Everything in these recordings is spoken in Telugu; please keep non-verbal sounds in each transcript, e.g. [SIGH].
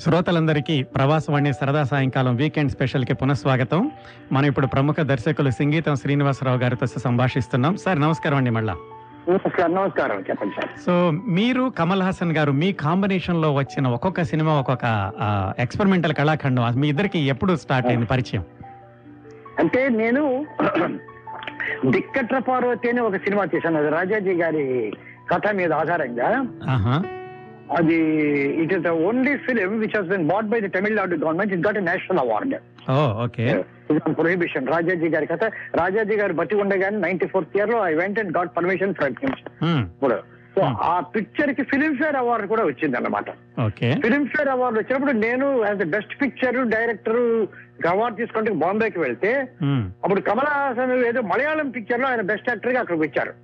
శ్రోతలందరికీ ప్రవాసవాణి సరదా సాయంకాలం వీకెండ్ స్పెషల్కి పునఃస్వాగతం. మనం ఇప్పుడు ప్రముఖ దర్శకులు సంగీతం శ్రీనివాసరావు గారితో సంభాషిస్తున్నాం. సార్ నమస్కారం అండి మళ్ళా. నమస్కారం చెప్పండి సార్. సో మీరు కమల్ హాసన్ గారు మీ కాంబినేషన్లో వచ్చిన ఒక్కొక్క సినిమా ఒక్కొక్క ఎక్స్పెరిమెంటల్ కళాఖండం మీ ఇద్దరికి ఎప్పుడు స్టార్ట్ అయింది పరిచయం? అంటే నేను దిక్కట్ర పార్వతి అని ఒక సినిమా చేశాను అది రాజాజీ గారి కథ మీద ఆధారంగా. అది it is the only film which has been bought by the Tamil Nadu government it got national award okay prohibition Rajaji గారి కథ రాజాజీ గారు బతి ఉండగానే నైన్టీ ఫోర్త్ ఇయర్లో I went and got permission from him ఇప్పుడు సో Hmm. ఆ పిక్చర్కి ఫిలిం ఫేర్ అవార్డు కూడా వచ్చింది అన్నమాట ఓకే ఫిలిం ఫేర్ అవార్డు వచ్చినప్పుడు నేను as the best picture director award తీసుకుంటే బాంబేకి వెళ్తే అప్పుడు కమల్ హాసన్ ఏదో మలయాళం పిక్చర్లో ఆయన బెస్ట్ యాక్టర్గా అక్కడికి వచ్చారు.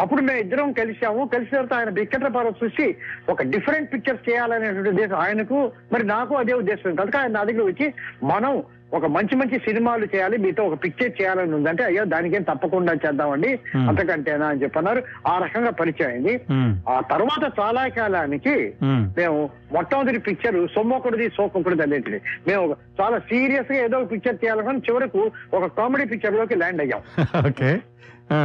అప్పుడు మేము ఇద్దరం కలిసాము కలిసిన తర్వాత ఆయన బిక్కట్ల పార్వతి చూసి ఒక డిఫరెంట్ పిక్చర్ చేయాలనేటువంటి ఉద్దేశం ఆయనకు మరి నాకు అదే ఉద్దేశం. కనుక ఆయన నా దగ్గర వచ్చి మనం ఒక మంచి మంచి సినిమాలు చేయాలి మీతో ఒక పిక్చర్ చేయాలని ఉందంటే అయ్యో దానికేం తప్పకుండా చేద్దామండి. అంతకంటేనా? అని చెప్పన్నారు. ఆ రకంగా పరిచయం అయింది. ఆ తర్వాత చాలా కాలానికి మేము మొట్టమొదటి పిక్చర్ సొమ్మొకటిది సోకొకటిది అనేటిది మేము చాలా సీరియస్గా ఏదో ఒక పిక్చర్ చేయాలని చివరకు ఒక కామెడీ పిక్చర్లోకి ల్యాండ్ అయ్యాం. [LAUGHS] ఓకే. ఆ.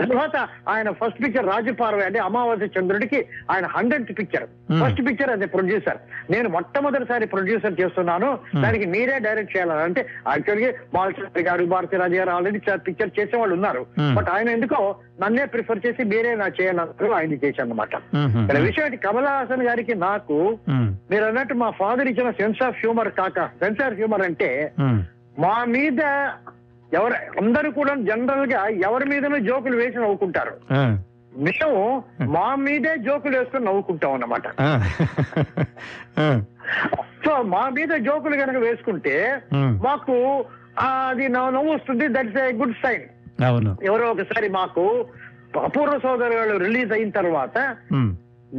తర్వాత ఆయన ఫస్ట్ పిక్చర్ రాజపార్వ అంటే అమావాస్య చంద్రుడికి ఆయన హండ్రెడ్ పిక్చర్. ఫస్ట్ పిక్చర్ అది ప్రొడ్యూసర్ నేను మొట్టమొదటిసారి ప్రొడ్యూసర్ చేస్తున్నాను. దానికి మీరే డైరెక్ట్ చేయాలని అంటే యాక్చువల్గా బాలచంద్ర గారు భారతి రాజు గారు ఆల్రెడీ పిక్చర్ చేసే వాళ్ళు ఉన్నారు. బట్ ఆయన ఎందుకో నన్నే ప్రిఫర్ చేసి మీరే నా చేయాలన్నారు ఆయన చేశాను అనమాట ఇక్కడ విషయం ఏంటి, కమల్ హాసన్ గారికి నాకు మీరు అన్నట్టు మా ఫాదర్ ఇచ్చిన సెన్స్ ఆఫ్ హ్యూమర్ కాక సెన్స్ ఆఫ్ హ్యూమర్ అంటే మా మీద ఎవరు అందరూ కూడా జనరల్గా ఎవరి మీదనో జోకులు వేసి నవ్వుకుంటారు. మేము మా మీదే జోకులు వేసుకుని నవ్వుకుంటాం అన్నమాట. సో మా మీద జోకులు కనుక వేసుకుంటే మాకు అది నవ్వు వస్తుంది దట్స్ ఏ గుడ్ సైన్. ఎవరో ఒకసారి మాకు అపూర్వ సోదరులు రిలీజ్ అయిన తర్వాత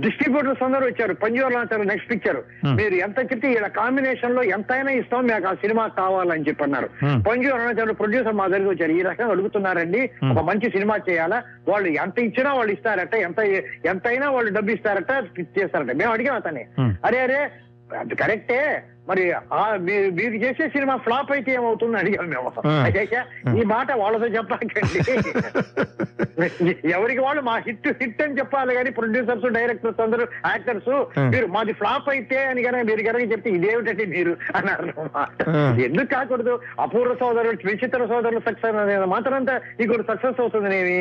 డిస్ట్రిబ్యూటర్స్ అందరూ వచ్చారు పంజోర్ నెక్స్ట్ పిక్చర్. మీరు ఎంత చెప్తే ఇలా కాంబినేషన్లో ఎంతైనా ఇస్తాం మీకు ఆ సినిమా కావాలని చెప్పి అన్నారు Hmm. పంజు అరుణాచల్ ప్రొడ్యూసర్ మా దగ్గరికి వచ్చారు ఈ రకంగా అడుగుతున్నారండి Hmm. ఒక మంచి సినిమా చేయాలా వాళ్ళు ఎంత ఇచ్చినా వాళ్ళు ఇస్తారట ఎంత ఎంతైనా వాళ్ళు డబ్బు ఇస్తారట చేస్తారట మేము అడిగాం అతన్ని Hmm. అరే అరే అది కరెక్టే మరి ఆ మీరు చేసే సినిమా ఫ్లాప్ అయితే ఏమవుతుంది అడిగాం మేము. అయితే ఈ మాట వాళ్ళతో చెప్పకండి. [LAUGHS] ఎవరికి వాళ్ళు మా హిట్ హిట్ అని చెప్పాలి కానీ ప్రొడ్యూసర్స్ డైరెక్టర్స్ అందరూ యాక్టర్స్. మీరు మాది ఫ్లాప్ అయితే అని కనుక మీరు కనుక చెప్తే ఇదేమిటంటే మీరు అన్నారు. ఎందుకు కాకూడదు? అపూర్వ సోదరులు విచిత్ర సోదరులు సక్సెస్ అనేది మాత్రం అంతా ఇంకోటి సక్సెస్ అవుతుంది నేమి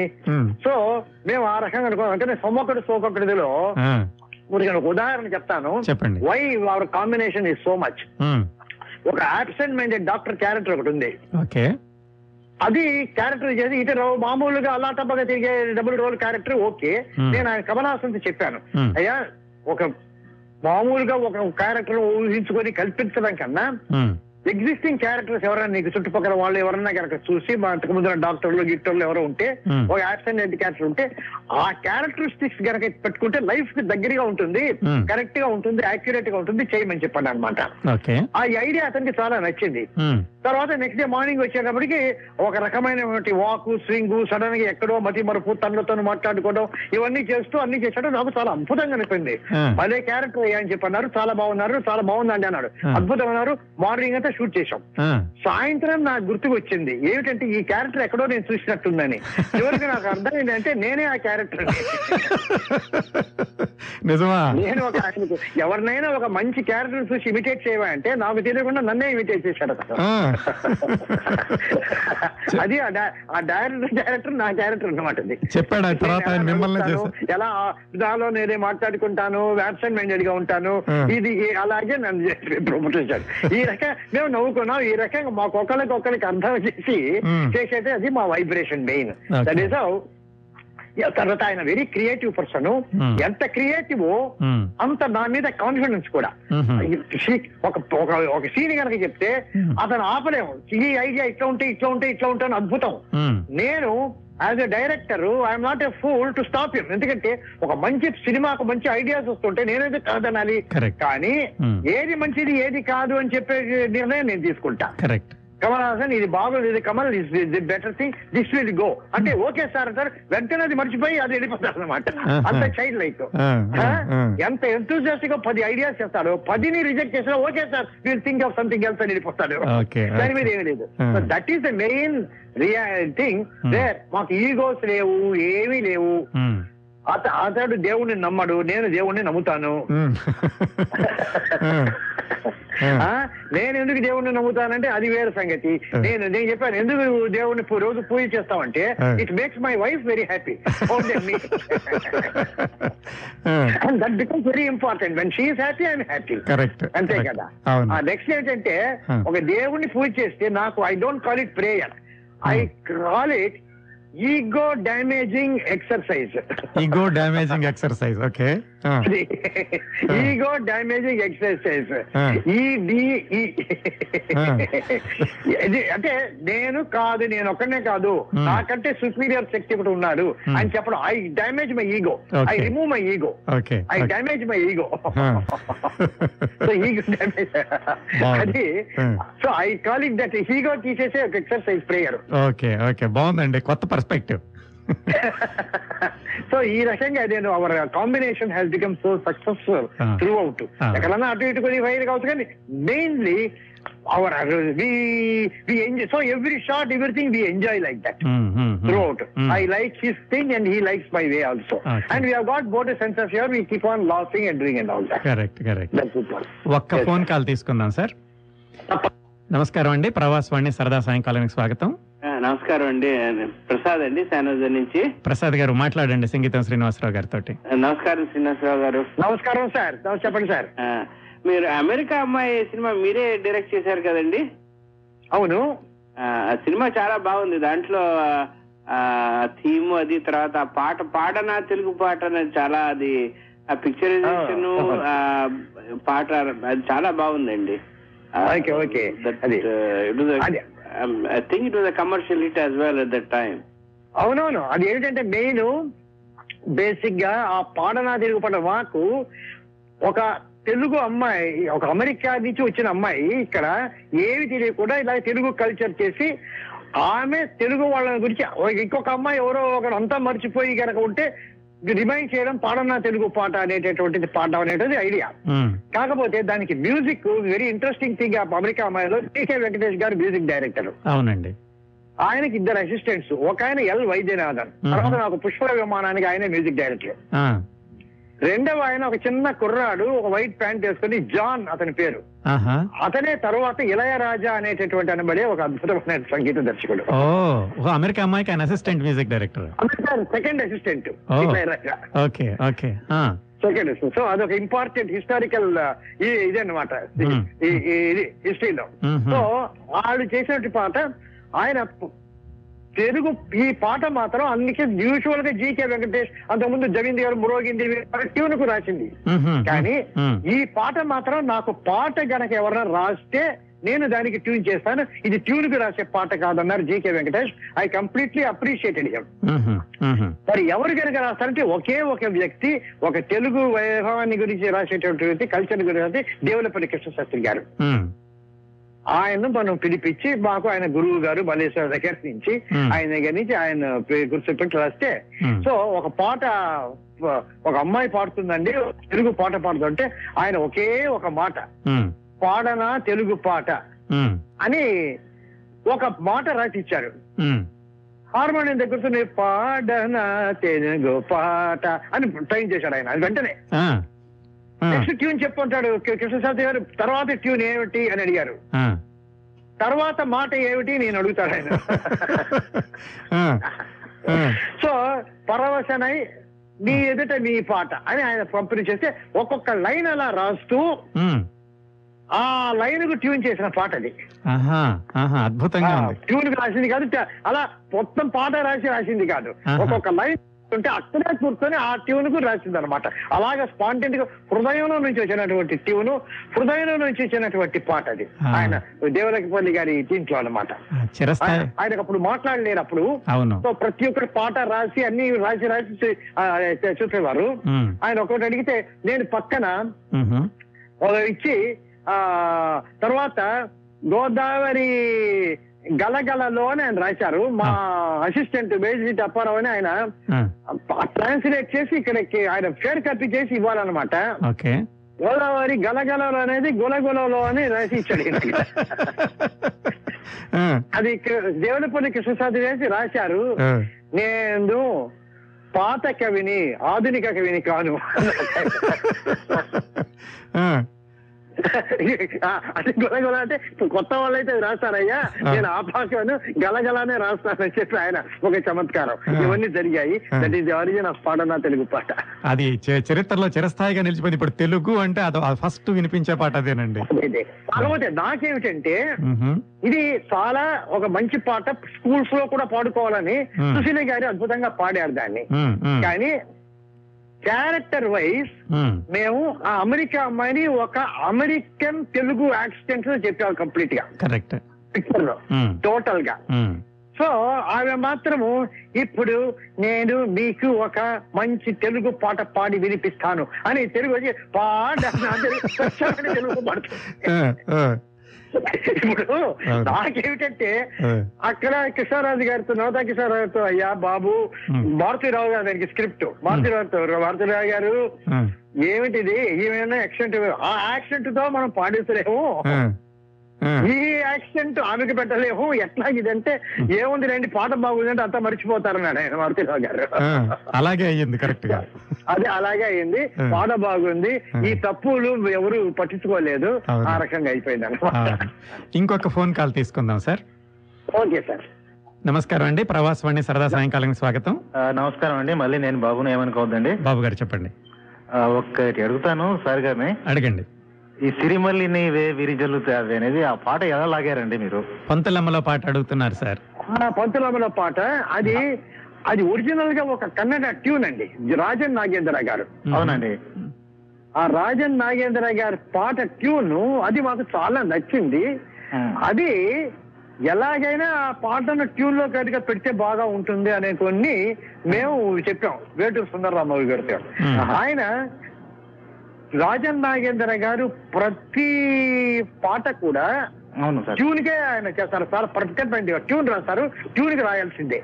సో మేము ఆ రకంగా అనుకో అంటే నేను సొమ్మొకటి ఊరికే ఒక ఉదాహరణ చెప్తాను. చెప్పండి. Why our combination is so much ఒక ఆబ్సెంట్ మైండెడ్ డాక్టర్ క్యారెక్టర్ ఒకటి ఉంది. ఓకే. అది క్యారెక్టర్ చేసి ఇటు మామూలుగా అలా టప్పగా తిరిగే double role character okay. Hmm. నేను ఆయన కమలాసంతో చెప్పాను. Hmm. అయ్యా ఒక మామూలుగా ఒక క్యారెక్టర్ ఊహించుకొని కల్పించడం కన్నా ఉమ్, ఎగ్జిస్టింగ్ క్యారెక్టర్స్ ఎవరైనా నీకు చుట్టుపక్కల వాళ్ళు ఎవరన్నా కనుక చూసి మా అంతకు ముందు డాక్టర్లు గిట్టర్లు ఎవరో ఉంటే. ఒక యాక్సిడెంట్ క్యారెక్టర్ ఉంటే ఆ క్యారెక్టరిస్టిక్స్ కనుక పెట్టుకుంటే లైఫ్కి దగ్గరగా ఉంటుంది. కరెక్ట్గా ఉంటుంది యాక్యురేట్గా ఉంటుంది చేయమని చెప్పండి అనమాట ఆ ఐడియా అతనికి చాలా నచ్చింది. తర్వాత నెక్స్ట్ డే మార్నింగ్ వచ్చేటప్పటికి ఒక రకమైనటువంటి వాక్ స్వింగ్ సడన్గా ఎక్కడో మతి మరుపు తనలతో మాట్లాడుకోవడం ఇవన్నీ చేస్తూ అన్ని చేశాడు. నాకు చాలా అద్భుతంగా అనిపింది. భలే క్యారెక్టర్ అని చెప్పి అన్నారు చాలా బాగున్నారు చాలా బాగుందండి అన్నాడు. అద్భుతం అన్నారు. మార్నింగ్ అంతా షూట్ చేశాం. సాయంత్రం నాకు గుర్తుకు వచ్చింది ఏమిటంటే ఈ క్యారెక్టర్ ఎక్కడో నేను చూసినట్టుందని. చివరికి నాకు అర్థమైంది అంటే నేనే ఆ క్యారెక్టర్. [LAUGHS] నిజమా? నేను ఒక ఎవరినైనా ఒక మంచి క్యారెక్టర్ చూసి ఇమిటేట్ చేయవా అంటే నాకు తెలియకుండా నన్నే ఇమిటేట్ చేశాడు [LAUGHS] అది ఆ డైరెక్టర్ డైరెక్టర్ నా క్యారెక్టర్ అన్నమాట అది. చెప్పాడు? తర్వాత ఎలా దానిలో నేనే మాట్లాడుకుంటాను? వ్యాబ్సెంట్ మైండెడ్గా ఉంటాను. ఇది అలాగే నన్ను [LAUGHS] ప్రమోట్ చేశాడు. ఈ రకంగా మేము నవ్వుకున్నాం ఈ రకంగా మాకు ఒకరికి ఒకరికి అర్థం చేసి. చేసేది అది మా వైబ్రేషన్ మెయిన్. దట్ ఈస్ తర్వాత ఆయన వెరీ క్రియేటివ్ పర్సన్. ఎంత క్రియేటివ్ అంత నా మీద కాన్ఫిడెన్స్ కూడా. ఒక ఒక సీన్ కనుక చెప్తే. అతను ఆపలేము. ఈ ఐడియా ఇట్లా ఉంటే ఇట్లా ఉంటే ఇట్లా ఉంటే అద్భుతం. నేను as a director I'm not a fool to stop him ఎందుకంటే ఒక మంచి సినిమాకు మంచి ఐడియాస్ వస్తుంటే నేనేది కాదనాలి. కానీ Hmm. ఏది మంచిది ఏది కాదు అని చెప్పే నిర్ణయం నేను తీసుకుంటా కరెక్ట్ కమల్ హాసన్ ఇది బాగోదు ఇది Kamal is the better thing this will go అంటే ఓకే సార్ అంటారు వెంటనే అది మర్చిపోయి అది వెళ్ళిపోతారు అనమాట అంత చైల్డ్ లైక్. ఎంత ఎంతూజియాస్టిక్గా పది ఐడియాస్ చేస్తాడు. పదిని రిజెక్ట్ చేసినా okay sir will think of something else అని వెళ్ళిపోతాడు. ఓకే దాని. మీద ఏమీ లేదు. That is the main thing Hmm. Where మాకు ఈగోస్ లేవు ఏమీ లేవు. అత అతడు దేవుణ్ణి నమ్మడు నేను దేవుణ్ణి నమ్ముతాను. [LAUGHS] [LAUGHS] ఆ, నేను ఎందుకు దేవుణ్ణి నమ్ముతానంటే అది వేరే సంగతి. నేను నేను చెప్పాను ఎందుకు దేవుణ్ణి రోజు పూజ చేస్తామంటే. It makes my wife very happy that becomes very important when she's happy I'm happy correct అంతే. కదా? నెక్స్ట్ ఏంటంటే. ఒక దేవుణ్ణి పూజ చేస్తే నాకు I don't call it prayer I call it ego damaging exercise ego damaging exercise okay ego damaging exercise ఆ. ఈ డి ఈ ఆ. ఇది అంటే నేను కాదు నేను ఒక్కనే కాదు Hmm. నాకంటే సుపీరియర్ శక్తి ఒకటి ఉన్నాడు Hmm. అని చెప్పడం I damage my ego I. Remove my ego I. Damage my ego. So ego damage బాగుంది. అది. So I call it that ego తీసేసే ఒక ఎక్సర్సైజ్ ప్రేయర్ ఓకే ఓకే బాగుందండి కొత్త పర్స్పెక్టివ్ సో [LAUGHS] ఈ రకంగా నేను our combination has become so successful. Throughout. ఎక్కడన్నా అటు ఇటు కొన్ని ఫైర్ కావచ్చు కానీ mainly our we we enjoy so every short everything we enjoy like that throughout I like his thing and he likes my way also. And we had both sense of humour we keep on laughing and doing and all that correct correct ఒక్క ఫోన్ కాల్ తీసుకుందాం సార్ నమస్కారం అండి. ప్రవాసవాణి సరదా సాయంకాలానికి స్వాగతం. నమస్కారం అండి. ప్రసాద్ అండి శానోజర్ నుంచి. ప్రసాద్ గారు మాట్లాడండి సంగీతం శ్రీనివాసరావు గారితో నమస్కారం శ్రీనివాసరావు గారు. నమస్కారం సార్. చెప్పండి సార్. మీరు అమెరికా అమ్మాయి సినిమా మీరే డైరెక్ట్ చేశారు కదండి? అవును. సినిమా చాలా బాగుంది. దాంట్లో ఆ థీమ్ అది తర్వాత పాట పాడనా తెలుగు పాట అనేది చాలా అది ఆ పిక్చరైజేషన్ ఆ, పాట అది చాలా బాగుందండి. Okay, okay. Thing I think it was commercial hit as well at that time అవునవును. అది ఏంటంటే మెయిన్ బేసిక్గా ఆ పాడనా తిరుగుపడ్డ మాకు ఒక తెలుగు అమ్మాయి ఒక అమెరికా నుంచి వచ్చిన అమ్మాయి ఇక్కడ ఏమి తెలియకుండా ఇలా తెలుగు కల్చర్ చేసి ఆమె తెలుగు వాళ్ళ గురించి ఇంకొక అమ్మాయి ఎవరో ఒకరు అంతా మర్చిపోయి కనుక ఉంటే రిమైండ్ చేయడం పాడనా తెలుగు పాట అనేటటువంటిది పాడడం అనేటువంటిది ఐడియా ఉమ్, కాకపోతే దానికి music very interesting thing America అమ్మాయిలో టీకే వెంకటేష్ గారు మ్యూజిక్ డైరెక్టర్ అవునండి. ఆయనకి ఇద్దరు అసిస్టెంట్స్ ఒక ఆయన ఎల్ వైద్యనాథన్. Mhm. తర్వాత నాకు పుష్ప విమానానికి ఆయన మ్యూజిక్ డైరెక్టర్ ఆ, రెండవ ఆయన ఒక చిన్న కుర్రాడు ఒక వైట్ ప్యాంట్ వేసుకుని జాన్ అతని పేరు. అతనే తర్వాత ఇళయరాజా అనేటటువంటి అనబడే ఒక అద్భుతమైన సంగీత దర్శకుడు. అమెరికా అమ్మాయికి ఆయన assistant music director second assistant Oh. Ilaiyaraaja. Okay okay. Second so అదొక ఇంపార్టెంట్ హిస్టారికల్ ఇది అనమాట హిస్టరీలో. సో వాళ్ళు చేసినట్టు పాట ఆయన తెలుగు ఈ పాట మాత్రం అందుకే యూజువల్గా జీకే వెంకటేష్ అంతకుముందు జమీంది గారు మురోగింది ట్యూన్కు రాసింది. కానీ. ఈ పాట మాత్రం నాకు పాట గనక ఎవరైనా రాస్తే నేను దానికి ట్యూన్ చేస్తాను ఇది ట్యూన్కు రాసే పాట కాదన్నారు GK Venkatesh I completely appreciated him. మరి ఎవరు కనుక రాస్తారంటే ఒకే ఒక వ్యక్తి ఒక తెలుగు వైభవాన్ని గురించి రాసేటువంటి వ్యక్తి కల్చర్ గురించి దేవులపల్లి కృష్ణశాస్త్రి గారు ఆయన్ను మనం పిలిపించి మాకు ఆయన గురువు గారు బలేశ్వర దగ్గర నుంచి Hmm. ఆయన దగ్గర నుంచి ఆయన గుర్తుపెట్టి రాస్తే Hmm. సో ఒక పాట ఒక అమ్మాయి పాడుతుందండి తెలుగు పాట పాడుతుంటే ఆయన ఒకే ఒక మాట మ్మ్. పాడనా తెలుగు పాట. అని ఒక మాట రాసిచ్చారు. హార్మోనియం దగ్గర కూర్చొని పాడనా తెలుగు పాట అని ట్రైన్ చేశాడు ఆయన వెంటనే. ఆ. నెక్స్ట్ ట్యూన్ చెప్పుంటాడు కృష్ణశాస్త్రి గారు తర్వాత ట్యూన్ ఏమిటి? అని అడిగారు. తర్వాత మాట ఏమిటి? నేను అడుగుతాడు ఆయన. సో పరవశనై నీ ఎదుట నీ పాట అని ఆయన పంపిణీ చేస్తే ఒక్కొక్క లైన్ అలా రాస్తూ. ఆ లైన్కు ట్యూన్ చేసిన పాట అది. అద్భుతంగా ట్యూన్ రాసింది కాదు అలా మొత్తం పాట రాసి రాసింది కాదు. ఒక్కొక్క లైన్ ఉంటే అక్కడే కూర్చొని ఆ ట్యూన్కు రాసింది అనమాట అలాగే స్పాంటెంట్గా హృదయంలో నుంచి వచ్చినటువంటి ట్యూన్ హృదయంలో నుంచి వచ్చినటువంటి పాట అది. ఆయన దేవులకిపల్లి గారి దీంట్లో అనమాట ఆ, చిరస్థాయి. ఆయనకు అప్పుడు మాట్లాడలేరు అప్పుడు సో ప్రతి ఒక్కరు పాట రాసి అన్ని రాసి రాసి చూసేవారు. ఆయన ఒకటి అడిగితే నేను పక్కన ఇచ్చి ఆ తర్వాత గోదావరి గలగలలో అని ఆయన రాశారు. మా అసిస్టెంట్ బేసిట్ అప్పారావు అని ఆయన ట్రాన్స్లేట్ చేసి ఇక్కడికి ఆయన ఫేర్ కాపీ చేసి ఇవ్వాలన్నమాట. ఓకే. గోదావరి గలగలలో అనేది గులగులలో అని రాసి ఇచ్చాడు అది దేవులపల్లి కృష్ణశాస్త్రి చేసి రాశారు. నేను పాత కవిని ఆధునిక కవిని కాను అది గులగుల అంటే కొత్త వాళ్ళు అయితే రాస్తారయ్యా. నేను ఆ భాషను గలగలానే రాస్తానని చెప్పి ఆయన ఒక చమత్కారం. ఇవన్నీ జరిగాయి. దట్ ఈస్ ఒరిజిన్ ఆఫ్ పాడనా తెలుగు పాట. అది చరిత్రలో చిరస్థాయిగా నిలిచిపోయింది. ఇప్పుడు తెలుగు అంటే అది ఫస్ట్ వినిపించే పాట అదేనండి. అదే. కాకపోతే నాకేమిటంటే. ఇది చాలా ఒక మంచి పాట స్కూల్స్లో కూడా పాడుకోవాలని. సుశీల గారు అద్భుతంగా పాడారు దాన్ని. కానీ క్యారెక్టర్ వైజ్ మ్. మేము ఆ అమెరికా అమ్మాయిని ఒక అమెరికన్ తెలుగు యాక్సిడెంట్లో చెప్పాము కంప్లీట్గా. కరెక్ట్ పిక్చర్లో. టోటల్గా. సో ఆమె మాత్రము ఇప్పుడు నేను మీకు ఒక మంచి తెలుగు పాట పాడి వినిపిస్తాను అని తెలుగు వచ్చి పాట [LAUGHS] తెలుగు పాడుతుంది ఇప్పుడు. నాకేమిటంటే. అక్కడ కిషోరాజు గారితో నవతా కిషోరావు గారితో అయ్యా బాబు. మారుతిరావు గారు దానికి స్క్రిప్ట్ మారుతిరావు మారుతిరావు గారు ఏమిటిది ఈమె యాక్సిడెంట్ ఆ యాక్సిడెంట్తో మనం పాడిస్తలేము. ఈ యాక్సిడెంట్ ఆమెకి పెట్టలేము. ఎట్లా ఇదంటే ఏముంది రండి పాట బాగుందంటే అంతా మర్చిపోతారన్నాడు ఆయన మారుతిరావు గారు. అలాగే అయ్యింది కరెక్ట్గా. అది అలాగే అయింది. పాట బాగుంది. ఈ తప్పులు ఎవరు పట్టించుకోలేదు. ఆ రకంగా అయిపోయింది అనమాట ఇంకొక ఫోన్ కాల్ తీసుకుందాం సార్. Okay sir. నమస్కారం అండి. ప్రవాసవాణి సరదా సాయంకాలం స్వాగతం. నమస్కారం అండి. మళ్ళీ నేను బాబుని ఏమనుకోవద్దండి? బాబు గారు చెప్పండి. ఒక్కటి అడుగుతాను సార్ గారిని. అడగండి. ఈ సిరిమల్లిని వే విరిజల్లుతావి అనేది ఆ పాట ఎలా లాగారండి మీరు? పంతులమ్మలో పాట అడుగుతున్నారు సార్. ఆ పంతులమ్మల పాట. అది అది ఒరిజినల్గా ఒక కన్నడ ట్యూన్ అండి రాజన్ నాగేంద్ర గారు. అవునండి. ఆ రాజన్ నాగేంద్ర గారి పాట ట్యూన్ అది మాకు చాలా నచ్చింది. అది ఎలాగైనా ఆ పాటను ట్యూన్లో కనుక పెడితే బాగా ఉంటుంది అనే కొన్ని మేము చెప్పాం. వేటూరు సుందరరామయ్య గారితో. ఆయన రాజన్ నాగేంద్ర గారు ప్రతి పాట కూడా అవును సార్. ట్యూన్ కే ఆయన చేస్తారు చాలా పర్ఫెక్ట్ ట్యూన్ రాస్తారు. ట్యూన్కి రాయాల్సిందే.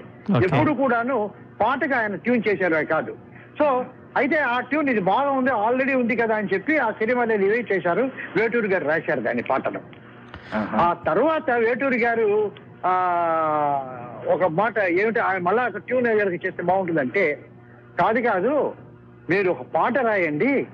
ఎప్పుడు కూడాను పాటగా ఆయన ట్యూన్ చేశారు కాదు. సో అయితే ఆ ట్యూన్ ఇది బాగా ఉంది ఆల్రెడీ ఉంది కదా అని చెప్పి ఆ సినిమాని రివైవ్ చేశారు. వేటూరు గారు రాశారు దాని పాటను. ఆ తర్వాత వేటూరి గారు ఆ ఒక మాట ఏమిటి ఆయన మళ్ళా ట్యూన్ గారికి చేస్తే బాగుంటుందంటే కాదు కాదు మీరు ఒక పాట రాయండి.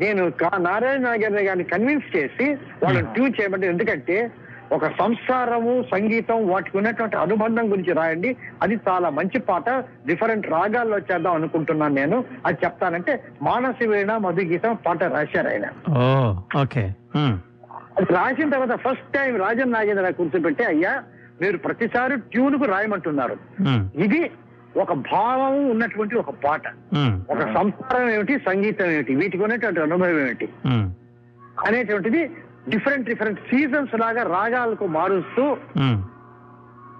నేను నారాయణ నాగేంద్ర గారిని కన్విన్స్ చేసి వాళ్ళని ట్యూన్ చేయమంటే ఎందుకంటే ఒక సంస్కారము సంగీతం వాటికి ఉన్నటువంటి అనుబంధం గురించి రాయండి. అది చాలా మంచి పాట. డిఫరెంట్ రాగాల్లో చేద్దాం అనుకుంటున్నాను నేను. అది చెప్తానంటే మానసి వీణ మధుగీతం పాట రాశారు ఆయన. ఓకే. రాసిన తర్వాత ఫస్ట్ టైం రాజన్ నాగేంద్ర కూర్చోబెట్టి అయ్యా మీరు ప్రతిసారి ట్యూన్కు రాయమంటున్నారు. ఇది ఒక భావం ఉన్నటువంటి ఒక పాట. ఒక సంస్కారం ఏమిటి సంగీతం ఏమిటి? వీటికి ఉన్నటువంటి అనుభవం ఏమిటి? అనేటువంటిది డిఫరెంట్ డిఫరెంట్ సీజన్స్ లాగా రాగాలకు మారుస్తూ.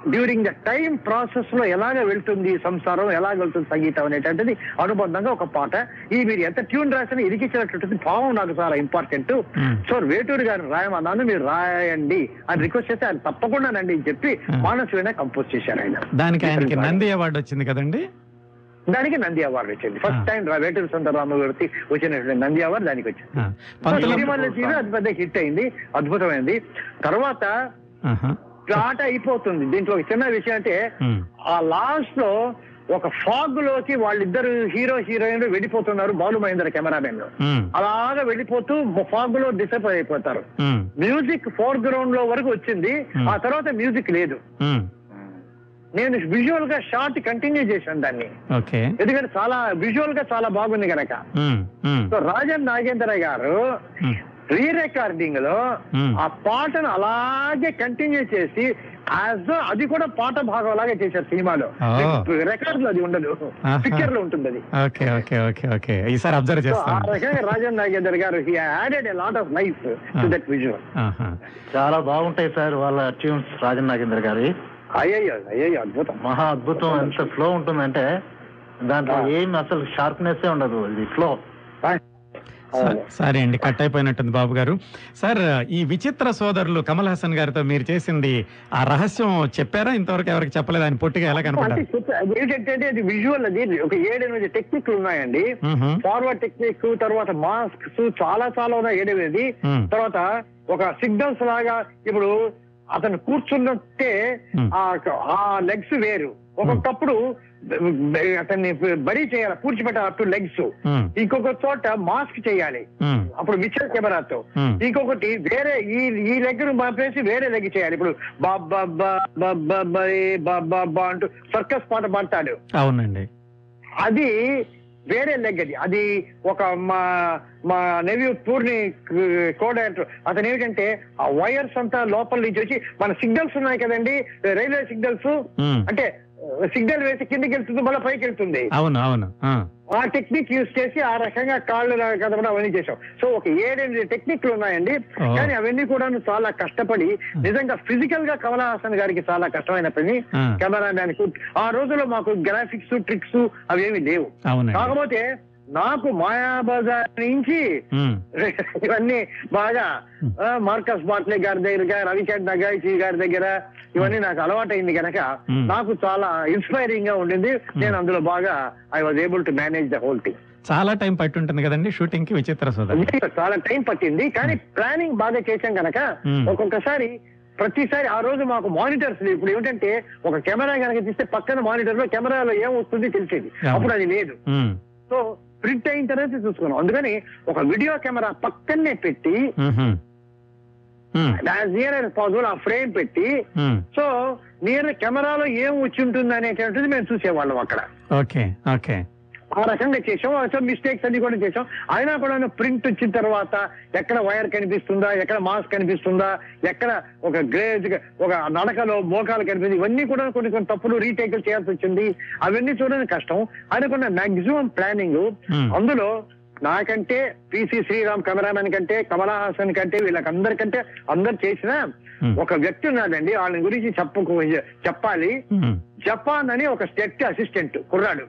డ్యూరింగ్ ద టైం ప్రాసెస్లో ఎలాగ వెళ్తుంది సంసారం ఎలాగ వెళ్తుంది సంగీతం అనేటువంటిది అనుబంధంగా ఒక పాట. ఈ మీరు ఎంత ట్యూన్ రాసినా ఇరికించినటువంటిది భావం నాకు చాలా ఇంపార్టెంట్ Hmm. సో వేటూరు గారిని రాయమన్నాను మీరు రాయండి అని రిక్వెస్ట్ చేస్తే ఆయన తప్పకుండానండి అని చెప్పి Hmm. మానస్ కంపోజ్ చేశారు ఆయన. దానికి ఆయనకి నంది అవార్డు వచ్చింది కదండి? దానికి నంది అవార్డు వచ్చింది. ఫస్ట్. టైం వేటూరు సుందరరామ గారికి వచ్చినటువంటి నంది అవార్డు దానికి వచ్చింది. అది పెద్ద హిట్ అయింది అద్భుతమైంది. తర్వాత ఆట అయిపోతుంది. దీంట్లో ఒక చిన్న విషయం అంటే ఆ లాస్ట్లో ఒక ఫాగ్లోకి వాళ్ళిద్దరు హీరో హీరోయిన్ వెళ్ళిపోతున్నారు బాలు మహేంద్ర కెమెరామెన్ అలాగా వెళ్ళిపోతూ ఫాగ్లో డిసప్పాయింట్ అయిపోతారు. మ్యూజిక్ ఫోర్ గ్రౌండ్లో వరకు వచ్చింది. ఆ తర్వాత మ్యూజిక్ లేదు. నేను విజువల్గా షార్ట్ కంటిన్యూ చేశాను దాన్ని. ఎందుకంటే చాలా విజువల్గా చాలా బాగుంది మ్, సో రాజన్ నాగేంద్ర గారు. రీ రికార్డింగ్లో. ఆ పాటను అలాగే కంటిన్యూ చేసి యాజ్ అది కూడా పాట భాగం లాగా చేశారు సినిమాలో. రికార్డ్లో అది ఉండదు. పిక్చర్లో ఉంటుంది అది ఓకే ఓకే ఓకే ఓకే ఈసారి అబ్జర్వ్ ఆ రకంగా రాజన్ నాగేందర్ గారు he added a lot of life to. That visual. చాలా బాగుంటాయి సార్ వాళ్ళ ట్యూన్స్ రాజన్ నాగేంద్ర గారి అయ్యయ్యో అయ్యయ్యో అద్భుతం మహా అద్భుతం ఎంత ఫ్లో ఉంటుందంటే దాంట్లో. ఏం అసలు షార్ప్నెస్ ఉండదు ఇది ఫ్లో. సరే అండి కట్ అయిపోయినట్టుంది బాబు గారు. సార్ ఈ విచిత్ర సోదరులు కమల్ హాసన్ గారితో మీరు చేసింది ఆ రహస్యం చెప్పారా? ఇంతవరకు ఎవరికి చెప్పలేదు. ఆయన పొట్టిగా ఎలా అది ఏంటంటే అది విజువల్ అది. ఒక ఏడెనిమిది టెక్నిక్లు ఉన్నాయండి. ఫార్వర్డ్ టెక్నిక్ తర్వాత మాస్క్స్ చాలా చాలా ఉన్నాయి ఏడెనిమిది. తర్వాత ఒక సిగ్నల్స్ లాగా ఇప్పుడు అతను కూర్చున్నట్టే ఆ లెగ్స్ వేరు. ఒక్కొక్కప్పుడు అతన్ని బరీ చేయాలి పూడ్చిపెట్టాలి అటు లెగ్స్ మ్. ఇంకొక చోట మాస్క్ చేయాలి. మ్. అప్పుడు మిక్సర్ కెమెరాతో. మ్. ఇంకొకటి వేరే ఈ ఈ లెగ్ను పంపేసి వేరే లెగ్ చేయాలి. ఇప్పుడు బాబా అంటూ సర్కస్ పాట పాడతాడు. అవునండి. అది వేరే లెగ్ అది. అది ఒక మా మా నెవ్యూ పూర్ణి కోడ్ అతను ఏమిటంటే ఆ వైర్స్ అంతా లోపల నుంచి వచ్చి మన సిగ్నల్స్ ఉన్నాయి కదండి రైల్వే సిగ్నల్స్ మ్. అంటే సిగ్నల్ వేసి కిందకి వెళ్తుంది మళ్ళీ పైకి వెళ్తుంది. అవును అవును ఆ. టెక్నిక్ యూజ్ చేసి ఆ రకంగా కాళ్ళు కదపడం అవన్నీ చేసాం సో ఒక ఏడెనిమిది టెక్నిక్లు ఉన్నాయండి. కానీ అవన్నీ కూడా చాలా కష్టపడి నిజంగా ఫిజికల్గా కమలా హాసన్ గారికి చాలా కష్టమైన పని. ఆ. కెమెరామ్యాన్కు ఆ రోజుల్లో మాకు గ్రాఫిక్స్ ట్రిక్స్ అవేమి లేవు. కాకపోతే నాకు మాయాబజార్ నుంచి. ఇవన్నీ బాగా మార్కస్ బాట్లే గారి దగ్గర రవికాంత్ నగాయిచి గారి దగ్గర ఇవన్నీ నాకు అలవాటైంది కనుక. నాకు చాలా ఇన్స్పైరింగ్గా ఉండింది నేను అందులో బాగా I was able to manage the whole thing చాలా టైం పట్టి ఉంటుంది కదండి షూటింగ్కి విచిత్ర చాలా టైం పట్టింది. కానీ ప్లానింగ్ బాగా చేశాం కనుక. ఒక్కొక్కసారి ప్రతిసారి ఆ రోజు మాకు మానిటర్స్ ఇప్పుడు ఏమిటంటే ఒక కెమెరా కనుక తీస్తే పక్కన మానిటర్లో కెమెరాలో ఏం వస్తుంది తెలిసేది. అప్పుడు అది లేదు. సో ప్రింట్ అయిన తర్వాత చూసుకున్నాం. అందుకని ఒక వీడియో కెమెరా పక్కనే పెట్టి నియర్ యాజ్ పాసిబుల్ ఆ ఫ్రేమ్ పెట్టి. సో నియర్ కెమెరాలో ఏం వచ్చి ఉంటుంది అనేటువంటిది మేము చూసేవాళ్ళం అక్కడ. Okay okay. ఆ రకంగా చేసాం సో మిస్టేక్స్ అన్ని కూడా చేసాం అయినా కూడా ప్రింట్ వచ్చిన తర్వాత ఎక్కడ వైర్ కనిపిస్తుందా ఎక్కడ మాస్క్ కనిపిస్తుందా ఎక్కడ ఒక గ్రేజ్ ఒక నడకలో మోకాలు కనిపిస్తుంది ఇవన్నీ కూడా కొన్ని కొన్ని తప్పులు రీటేకులు చేయాల్సి వచ్చింది అవన్నీ చూడడం కష్టం అనుకున్న మాక్సిమం ప్లానింగ్. అందులో నాకంటే పిసి శ్రీరామ్ కెమెరామెన్ కంటే కమలా హాసన్ కంటే వీళ్ళకందరికంటే అందరు చేసిన. ఒక వ్యక్తి ఉన్నాడండి వాళ్ళని గురించి చెప్పకు చెప్పాలి. జపాన్ అని ఒక స్టెట్ అసిస్టెంట్ కుర్రాడు.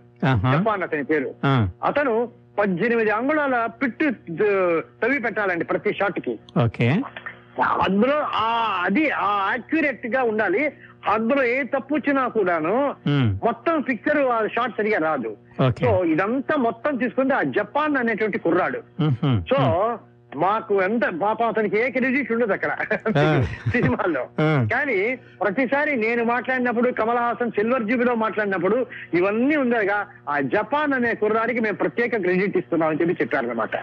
జపాన్ అతని పేరు. అతను పద్దెనిమిది అంగుళాల పిట్టు ద- తవ్వి పెట్టాలండి ప్రతి షాట్కి అందులో ఆ అది ఆ యాక్యురేట్గా ఉండాలి. అందులో ఏ తప్పు వచ్చినా కూడాను. మొత్తం పిక్చర్ ఆ షాట్ సరిగా రాదు. సో ఇదంతా మొత్తం తీసుకుంటే ఆ జపాన్ అనేటువంటి కుర్రాడు. సో మాకు ఎంత పాపం అతనికి ఏ క్రెడిట్ ఉండదు అక్కడ. సినిమాల్లో. కానీ ప్రతిసారి నేను మాట్లాడినప్పుడు కమల్ హాసన్ సిల్వర్ జూబిలో మాట్లాడినప్పుడు ఇవన్నీ ఉండగా ఆ జపాన్ అనే కుర్రాడికి మేము ప్రత్యేక క్రెడిట్ ఇస్తున్నాం అని చెప్పి చెప్పారు అనమాట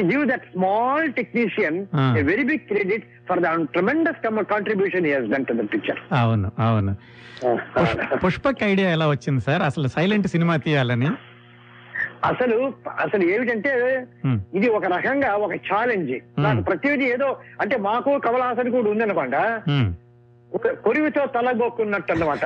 give that small technician. A very big credit for the tremendous contribution picture అవును అవును. పుష్- పుష్పక్ ఐడియా ఎలా వచ్చింది సార్? అసలు సైలెంట్ సినిమా తీయాలని? అసలు అసలు ఏమిటంటే. ఇది ఒక రకంగా ఒక ఛాలెంజ్ నాకు ప్రతిదీ ఏదో అంటే మాకు కమల్ హాసన్ కూడా ఉందనమాట కొరివితో తలగొక్కున్నట్టు అన్నమాట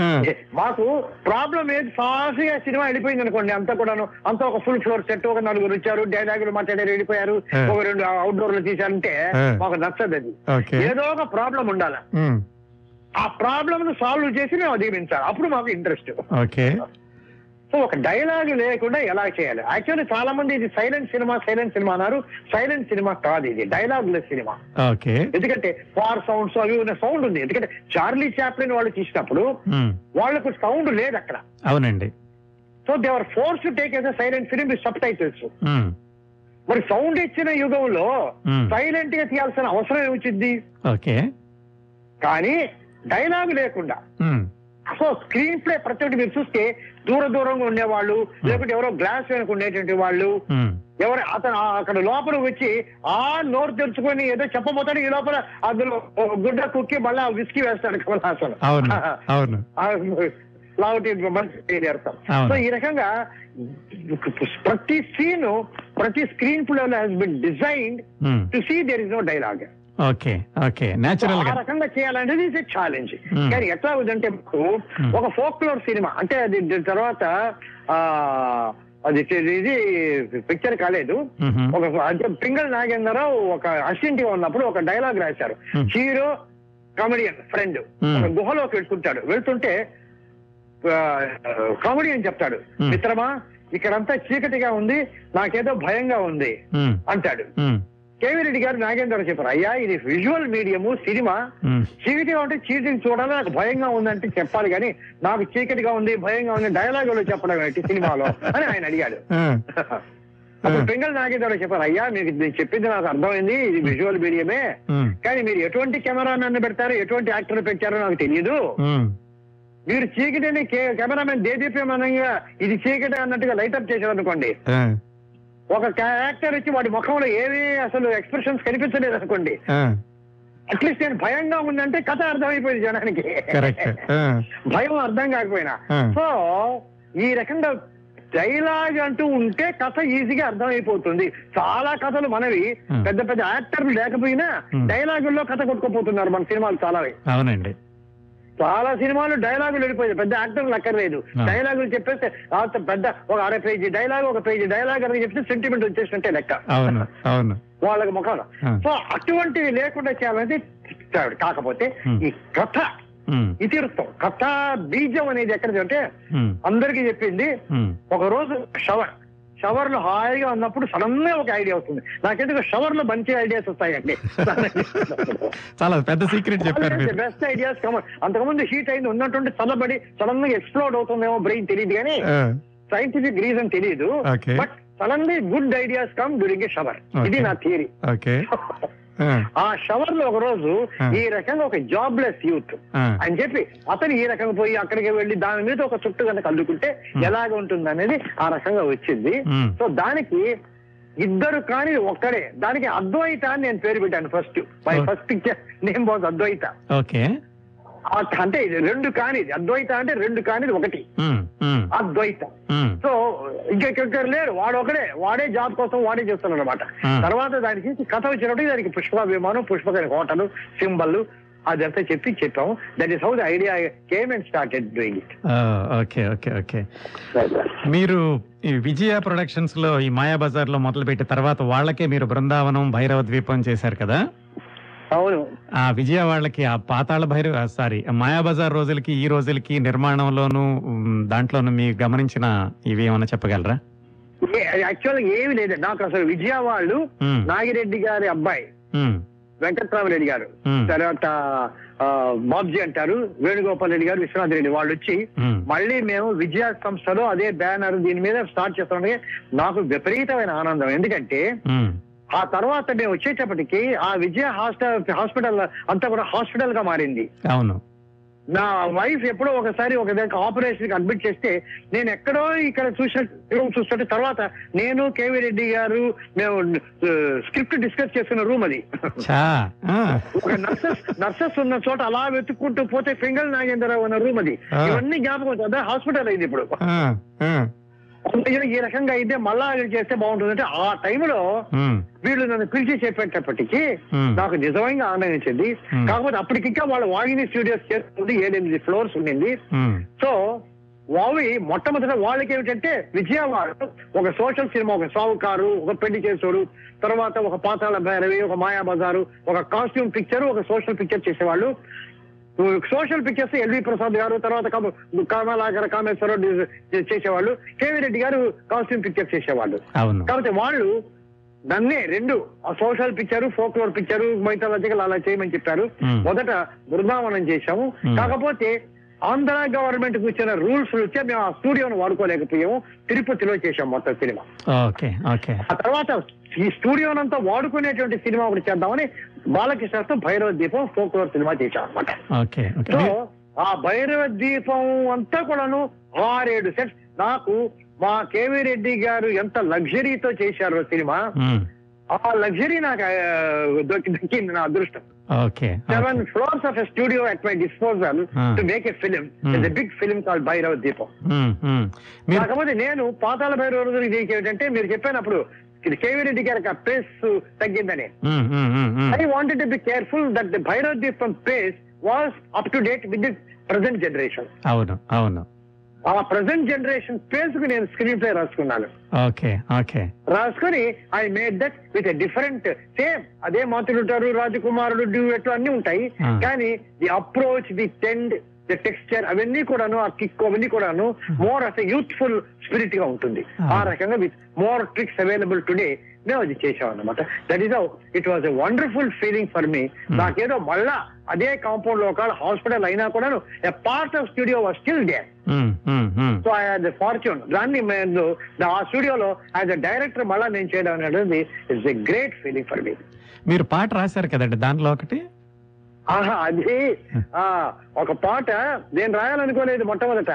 ఆ. మాకు ప్రాబ్లం ఏది? ఫాస్ట్గా సినిమా వెళ్ళిపోయింది అనుకోండి అంతా కూడాను. అంతా ఒక ఫుల్ ఫ్లోర్ సెట్ ఒక నలుగురు వచ్చారు డైలాగులు మాట్లాడారు వెళ్ళిపోయారు. ఒక రెండు అవుట్డోర్లో తీశారంటే. మాకు నచ్చదు అది. ఏదో ఒక ప్రాబ్లం ఉండాలి. ఆ ప్రాబ్లం ను సాల్వ్ చేసి మేము అధిగమించాలి. అప్పుడు మాకు ఇంట్రెస్ట్ ఓకే. సో ఒక డైలాగ్ లేకుండా ఎలా చేయాలి? యాక్చువల్లీ చాలా మంది ఇది సైలెంట్ సినిమా సైలెంట్ సినిమా అన్నారు. సైలెంట్ సినిమా కాదు ఇది డైలాగ్ లెస్ సినిమా. ఓకే. ఎందుకంటే ఫార్ సౌండ్స్ అవి ఉన్న సౌండ్ ఉంది. ఎందుకంటే చార్లీ చాప్లిన్ వాళ్ళు తీసినప్పుడు మ్. వాళ్ళకు సౌండ్ లేదు అక్కడ. అవునండి. So they were force take as silent film with subtitles. మరి సౌండ్ ఇచ్చిన యుగంలో. సైలెంట్గా తీయాల్సిన అవసరం ఏమొచ్చింది ఓకే. కానీ డైలాగ్ లేకుండా సో స్క్రీన్ ప్లే ప్రతి ఒక్కటి మీరు చూస్తే దూర దూరంగా ఉండేవాళ్ళు లేకుంటే ఎవరో గ్లాస్ వెనక ఉండేటువంటి వాళ్ళు మ్. ఎవరు అతను అక్కడ లోపల వచ్చి ఆ నోరు తెరుచుకొని ఏదో చెప్పబోతాడు ఈ లోపల అందులో గుడ్డ కుక్కి మళ్ళీ విస్కీ వేస్తాడు కమల్ హాసన్ అవును అవును ఆ లావుటి మంచి అర్థం అవును. సో ఈ రకంగా ప్రతి సీన్ ప్రతి screenplay has been designed hmm. To see there is no dialogue okay okay natural ఆ గా రకంగా చేయాలనేది ఇస్ ఛాలెంజ్ Hmm. కానీ ఎట్లా ఉందంటే మాకు Hmm. ఒక ఫోక్లోర్ సినిమా అంటే అది ద- తర్వాత ఆ అది ఇది పిక్చర్ కాలేదు మ్హూ. ఒక అంటే పింగళ నాగేంద్రరావు ఒక అసిస్టెంట్ ఉన్నప్పుడు ఒక డైలాగ్ రాశారు Hmm. Hero comedian friend Hmm. ఒక గుహలోకి వెళ్తుంటాడు వెళ్తుంటే కామెడియన్ చెప్తాడు Hmm. మిత్రమా ఇక్కడంతా చీకటిగా ఉంది నాకేదో భయంగా ఉంది అంటాడు కేవీ రెడ్డి గారు నాగేంద్ర చెప్పారు అయ్యా ఇది విజువల్ మీడియము సినిమా. చీకటిగా ఉంటే చీకటిని చూడాలి నాకు భయంగా ఉందంటే చెప్పాలి కానీ నాకు చీకటిగా ఉంది భయంగా ఉంది డైలాగులో చెప్పడం ఏంటి సినిమాలో? అని ఆయన అడిగాడు. అప్పుడు పింగళ నాగేంద్ర చెప్పారు అయ్యా మీకు చెప్పింది నాకు అర్థమైంది ఇది విజువల్ మీడియమే కానీ మీరు ఎటువంటి కెమెరామెన్ పెడతారో ఎటువంటి యాక్టర్ పెట్టారో నాకు తెలియదు మీరు చీకటిని కెమెరామెన్ దేదీప్యమానంగా ఇది చీకటి అన్నట్టుగా లైటప్ చేశారు అనుకోండి ఒక యాక్టర్ వచ్చి వాడి ముఖంలో ఏమీ అసలు ఎక్స్ప్రెషన్స్ కనిపించలేదు అనుకోండి. అట్లీస్ట్ నేను భయంగా ఉందంటే కథ అర్థమైపోయింది జనానికి. భయం అర్థం కాకపోయినా. సో ఈ రకంగా డైలాగ్ అంటూ ఉంటే కథ ఈజీగా అర్థమైపోతుంది. చాలా కథలు మనవి. పెద్ద పెద్ద యాక్టర్లు లేకపోయినా. డైలాగుల్లో కథ కొట్టుకుపోతున్నారు మన సినిమాలు చాలా అవునండి. చాలా సినిమాలు డైలాగులు వెళ్ళిపోయాయి. పెద్ద యాక్టర్లు అక్కర్లేదు. డైలాగులు చెప్పేస్తే పెద్ద ఒక అర పేజీ డైలాగ్ ఒక పేజీ డైలాగ్ అని చెప్తే సెంటిమెంట్ వచ్చేసినట్టే లెక్క. అవును అవును. వాళ్ళకి ముఖంలో. సో అటువంటివి లేకుండా చేయాలంటే. కాకపోతే. ఈ కథ ఇతివృత్తం కథ బీజం అనేది ఎక్కడిది అంటే అందరికీ చెప్పింది ఒక రోజు షవర్. షవర్లో హాయిగా ఉన్నప్పుడు సడన్గా ఒక ఐడియా వస్తుంది. నాకెందుకు షవర్లో మంచి ఐడియాస్ వస్తాయండి. చాలా పెద్ద సీక్రెట్ చెప్పారు బెస్ట్ ఐడియాస్ కమన్ అంతకుముందు హీట్ అయింది ఉన్నటువంటి చల్లబడి సడన్గా ఎక్స్ప్లోడ్ అవుతుందేమో బ్రెయిన్ తెలియదు కానీ సైంటిఫిక్ రీజన్ తెలియదు. But suddenly good ideas come during a shower ఇది. నా థియరీ ఓకే [LAUGHS] ఆ, షవర్లో ఒక రోజు. ఈ రకంగా ఒక జాబ్లెస్ యూత్ అని చెప్పి అతను ఈ రకంగా పోయి అక్కడికి వెళ్ళి దాని మీద ఒక చుట్టు కనుక అల్లుకుంటే ఎలాగ ఉంటుంది అనేది ఆ రకంగా వచ్చింది. సో దానికి ఇద్దరు కానీ ఒక్కడే. దానికి అద్వైత అని నేను పేరు పెట్టాను first. My. First name was Advaita. Okay. అంటే రెండు కానిది అద్వైత అంటే రెండు కానిది ఒకటి. అద్వైత సో ఇంకెక్కరు లేరు వాడు ఒకడే వాడే జాబ్ కోసం వాడే చేస్తున్నాడు అనమాట. తర్వాత దానికి కథ వచ్చినప్పుడు దానికి పుష్ప విమానం పుష్పక హోటల్ సింబల్ అదంతా చెప్పి చెప్పాము that is how the idea came and started doing it okay okay okay మీరు ఈ విజయ ప్రొడక్షన్స్లో ఈ మాయా బజార్లో మొదలు పెట్టి తర్వాత వాళ్ళకే మీరు బృందావనం భైరవ ద్వీపం చేశారు కదా అవును. ఆ విజయ వాళ్ళకి ఆ పాతాళ భైరవ సారీ మాయా బజార్ రోజులకి ఈ రోజులకి నిర్మాణంలోను దాంట్లోను మీరు గమనించిన ఇవి ఏమైనా చెప్పగలరా? యాక్చువల్ ఏమి లేదు నాకు అసలు విజయ వాళ్ళు ఉమ్, నాగిరెడ్డి గారి అబ్బాయి. వెంకట్రామరెడ్డి గారు. తర్వాత బాబ్జీ అంటారు వేణుగోపాల్ రెడ్డి గారు విశ్వనాథ్ రెడ్డి వాళ్ళు వచ్చి మళ్ళీ మేము విజయ సంస్థలో అదే బ్యానర్ దీని మీద స్టార్ట్ చేస్తుంటే నాకు విపరీతమైన ఆనందం. ఎందుకంటే ఆ తర్వాత మేము వచ్చేటప్పటికి ఆ విజయ హాస్పిటల్ హాస్పిటల్ అంతా కూడా హాస్పిటల్గా మారింది. అవును. నా వైఫ్ ఎప్పుడో ఒకసారి ఒక దగ్గర ఆపరేషన్కి అడ్మిట్ చేస్తే నేను ఎక్కడో ఇక్కడ చూసిన రూమ్ చూస్తుంటే తర్వాత నేను కేవీ రెడ్డి గారు మేము స్క్రిప్ట్ డిస్కస్ చేసుకున్న రూమ్ అది. ఒక నర్సెస్ నర్సెస్ ఉన్న చోట అలా వెతుక్కుంటూ పోతే ఫింగల్ నాగేంద్రరావు ఉన్న రూమ్ అది. ఇవన్నీ జ్ఞాపకం హాస్పిటల్ అయింది ఇప్పుడు. ఈ రకంగా అయితే మళ్ళా చేస్తే బాగుంటుంది. అంటే ఆ టైంలో వీళ్ళు నన్ను పిలిచి చెప్పేటప్పటికి నాకు నిజంగా ఆనందించింది. కాకపోతే అప్పటికింకా వాళ్ళ వాగిని స్టూడియోస్ చేస్తుంది ఏడెనిమిది ఫ్లోర్స్ ఉండింది. సో వావి మొట్టమొదట వాళ్ళకి ఏమిటంటే విజయవాడ ఒక సోషల్ సినిమా ఒక సావుకారు ఒక పెళ్ళి చేసోడు తర్వాత ఒక పాతాళ భైరవి ఒక మాయా బజారు ఒక కాస్ట్యూమ్ పిక్చర్ ఒక సోషల్ పిక్చర్ చేసేవాళ్ళు. సోషల్ పిక్చర్స్ ఎల్వి ప్రసాద్ గారు తర్వాత కమ- కమలాకర కామేశ్వరరావు చేసేవాళ్ళు. కేవీ రెడ్డి గారు కాస్ట్యూమ్ పిక్చర్ చేసేవాళ్ళు. కాబట్టి వాళ్ళు నన్నే రెండు social picture folklore picture mythological అలా చేయమని చెప్పారు. మొదట బృందావనం చేశాము. కాకపోతే ఆంధ్ర గవర్నమెంట్కు ఇచ్చిన రూల్స్ వచ్చే మేము ఆ స్టూడియోను వాడుకోలేకపోయాము. తిరుపతిలో చేశాం మొత్తం సినిమా. ఆ తర్వాత ఈ స్టూడియోనంతా వాడుకునేటువంటి సినిమా ఒకటి చేద్దామని బాలకృష్ణతో భైరవ దీపం ఫోక్లోర్ సినిమా చేశాం అనమాట సో ఆ భైరవ దీపం అంతా కూడాను ఆరేడు సెట్స్ నాకు మా కేవీ రెడ్డి గారు ఎంత లగ్జరీతో చేశారో సినిమా ఆ లగ్జరీ నాకు ఆ, దొరికి దక్కింది నా అదృష్టం. Okay seven. Floors of a studio at my disposal. To make a film. Is big film call Bhairava Deepam కాకపోతే నేను పాతాల భైరవ రోజు ఇది ఏంటంటే మీరు చెప్పినప్పుడు ఇది కేవీ రెడ్డి గారికి ఆ పేస్ తగ్గిందని. I wanted to be careful that the Bhairava Deepam pace was up to date with the present generation అవును అవును. ఆ ప్రజెంట్ జనరేషన్ పేస్కు నేను స్క్రీన్ ప్లే రాసుకున్నాను. Okay okay. రాసుకొని I made that with a different same అదే మాతృడు ఉంటారు రాజకుమారుడు డ్యూయట్ అన్ని ఉంటాయి. కానీ the approach the trend texture అవన్నీ కూడాను ఆ కిక్ అవన్నీ కూడాను మోర్ అస్ యూత్ఫుల్ స్పిరిట్గా ఉంటుంది. ఆ. రకంగా with more tricks available today మేము అది చేసాం అనమాట that is it was a wonderful feeling for me నాకేదో మళ్ళా అదే కాంపౌండ్లో ఒక హాస్పిటల్ అయినా కూడాను a part of studio was still there. So I had fortune దాన్ని నేను ఆ స్టూడియోలో యాజ్ అ డైరెక్టర్ మళ్ళా నేను చేయడం అనేది it's a great feeling for me మీరు పాట రాశారు కదండి దాంట్లో ఒకటి? ఆహా అది ఆ ఒక పాట నేను రాయాలనుకోలేదు మొట్టమొదట.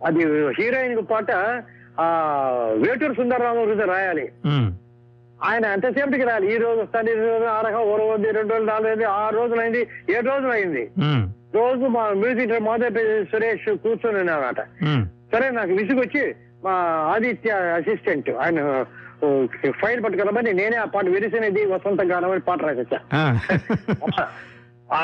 అది హీరోయిన్ పాట ఆ వేటూరు సుందరరావు గురించి రాయాలి. ఆయన ఎంతసేపటికి రాయాలి ఈ రోజు వస్తాను ఈ రోజు ఆ రకం ఓ రోజు రెండు రోజులు నాలుగు అయింది ఆరు రోజులు అయింది ఏడు రోజులు అయింది రోజు మా మ్యూజిక్ మాధవ్ సురేష్ కూర్చొని అన్నమాట ఉమ్, సరే నాకు విసుగొచ్చి మా ఆదిత్య అసిస్టెంట్ ఆయన ఫైల్ పట్టుకెళ్ళమని నేనే ఆ పాట విరిసినది వసంత గానం అని పాట ఆ.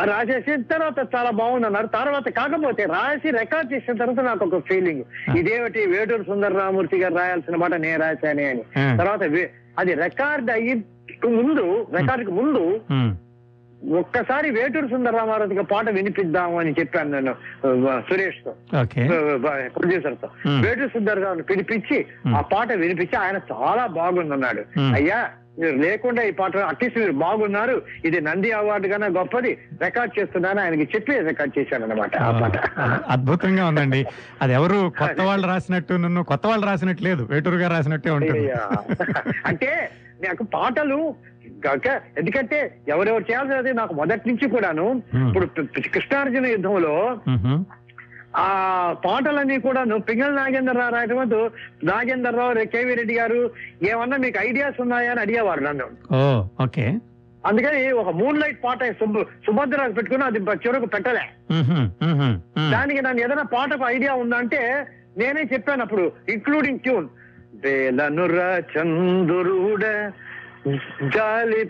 రాసేసిన తర్వాత చాలా బాగుంది అన్నారు. తర్వాత కాకపోతే రాసి రికార్డ్ చేసిన తర్వాత నాకు ఒక ఫీలింగ్ ఇదేమిటి వేటూరు సుందరరామూర్తి గారు రాయాల్సిన మాట నేను రాశానే అని. ఆ. తర్వాత అది రికార్డ్ అయ్యి ముందు రికార్డ్ ముందు ఉమ్, ఒక్కసారి వేటూరు సుందరరామారావుకి పాట వినిపిద్దాము అని చెప్పాను నేను ఆ, సురేష్తో ప్రొడ్యూసర్తో. వేటూరు సుందర్ గారిని పిలిపించి. ఆ. పాట వినిపించి ఆయన చాలా బాగుందన్నాడు. అయ్యా మీరు లేకుండా ఈ పాట అట్లీస్ట్ మీరు బాగున్నారు. ఇది నంది అవార్డు కన్నా గొప్పది. రికార్డ్ చేస్తున్నాను ఆయనకి చెప్పి రికార్డ్ చేశాను అనమాట ఆ పాట. అద్భుతంగా ఉందండి. అది ఎవరు కొత్త వాళ్ళు రాసినట్టు నన్ను కొత్త వాళ్ళు రాసినట్టు లేదు. వేటూరు గారు రాసినట్టే ఉంటుంది. [LAUGHS] అంటే నాకు పాటలు ఎందుకంటే ఎవరెవరు చేయాల్సినది నాకు మొదటి నుంచి కూడాను. ఇప్పుడు కృష్ణార్జున యుద్ధంలో. ఆ పాటలన్నీ కూడాను పింగళ నాగేంద్రరావు రాయటం నాగేంద్రరావు రే- కేవీ రెడ్డి గారు ఏమన్నా మీకు ఐడియాస్ ఉన్నాయా అని అడిగేవారు నన్ను. ఓకే. అందుకని ఒక మూన్ లైట్ పాట సుభద్రకు పెట్టుకుని అది చివరకు పెట్టలే. దానికి నన్ను ఏదైనా పాటకు ఐడియా ఉందంటే నేనే చెప్పాను అప్పుడు ఇంక్లూడింగ్ ట్యూన్ వేలనుర చంద్రుడ గాలి